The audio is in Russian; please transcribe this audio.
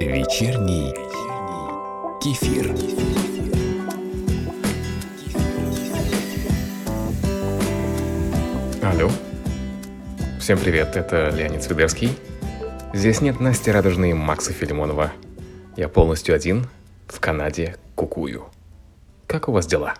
Вечерний кефир. Алло. Всем привет, это Леонид Свидерский. Здесь нет Насти Радужной и Макса Филимонова. Я полностью один в Канаде кукую. Как у вас дела?